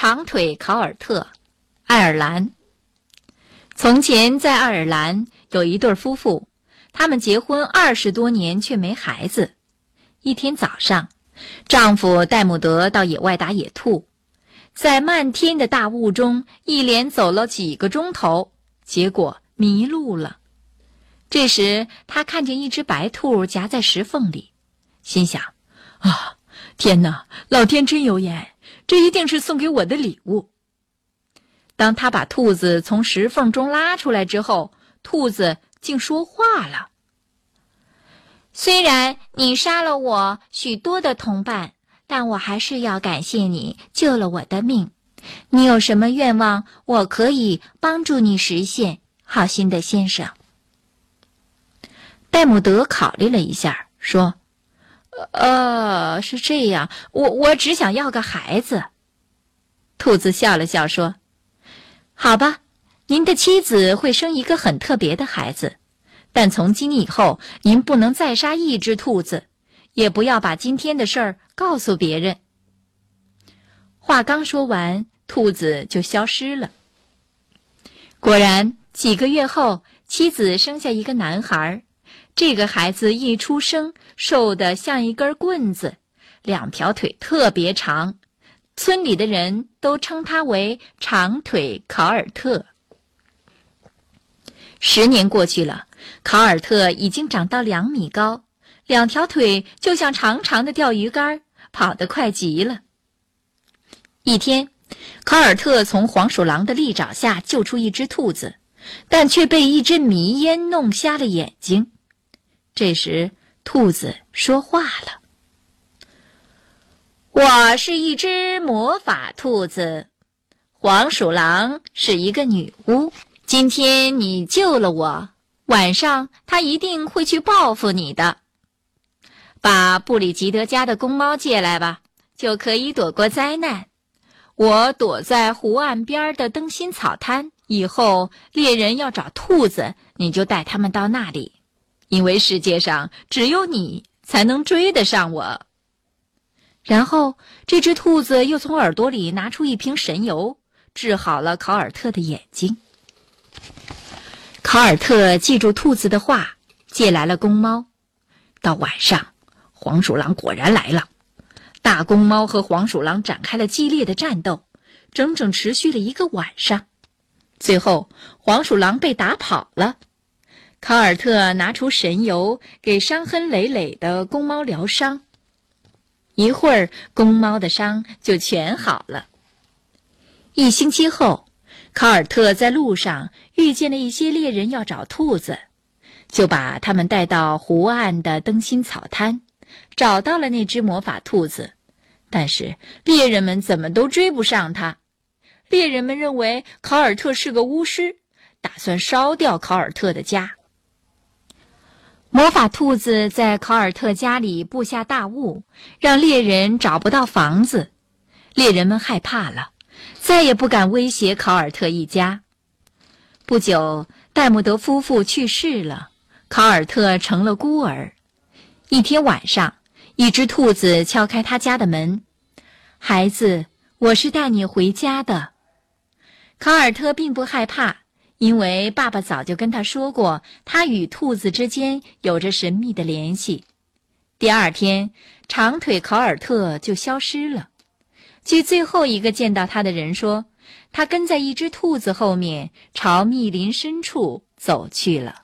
长腿考尔特，爱尔兰。从前在爱尔兰有一对夫妇，他们结婚二十多年却没孩子。一天早上，丈夫戴姆德到野外打野兔，在漫天的大雾中一连走了几个钟头，结果迷路了。这时他看见一只白兔夹在石缝里，心想：“啊，天哪！老天真有眼！”这一定是送给我的礼物。当他把兔子从石缝中拉出来之后，兔子竟说话了：“虽然你杀了我许多的同伴，但我还是要感谢你救了我的命。你有什么愿望，我可以帮助你实现。好心的先生。”戴姆德考虑了一下，说。呃，是这样，我我只想要个孩子。兔子笑了笑说：“好吧，您的妻子会生一个很特别的孩子，但从今以后，您不能再杀一只兔子，也不要把今天的事儿告诉别人。”话刚说完，兔子就消失了。果然，几个月后，妻子生下一个男孩。这个孩子一出生，瘦得像一根棍子，两条腿特别长，村里的人都称他为“长腿考尔特”。十年过去了，考尔特已经长到两米高，两条腿就像长长的钓鱼竿，跑得快极了。一天，考尔特从黄鼠狼的利爪下救出一只兔子，但却被一只迷烟弄瞎了眼睛。这时，兔子说话了：“我是一只魔法兔子，黄鼠狼是一个女巫。今天你救了我，晚上他一定会去报复你的。把布里吉德家的公猫借来吧，就可以躲过灾难。我躲在湖岸边的灯芯草滩，以后猎人要找兔子，你就带他们到那里。”因为世界上只有你才能追得上我。然后，这只兔子又从耳朵里拿出一瓶神油，治好了考尔特的眼睛。考尔特记住兔子的话，借来了公猫。到晚上，黄鼠狼果然来了。大公猫和黄鼠狼展开了激烈的战斗，整整持续了一个晚上。最后，黄鼠狼被打跑了。考尔特拿出神油，给伤痕累累的公猫疗伤。一会儿，公猫的伤就全好了。一星期后，考尔特在路上遇见了一些猎人，要找兔子，就把他们带到湖岸的灯芯草滩，找到了那只魔法兔子。但是猎人们怎么都追不上它。猎人们认为考尔特是个巫师，打算烧掉考尔特的家。魔法兔子在考尔特家里布下大雾，让猎人找不到房子。猎人们害怕了，再也不敢威胁考尔特一家。不久，戴姆德夫妇去世了，考尔特成了孤儿。一天晚上，一只兔子敲开他家的门：“孩子，我是带你回家的。”考尔特并不害怕。因为爸爸早就跟他说过，他与兔子之间有着神秘的联系。第二天，长腿考尔特就消失了。据最后一个见到他的人说，他跟在一只兔子后面，朝密林深处走去了。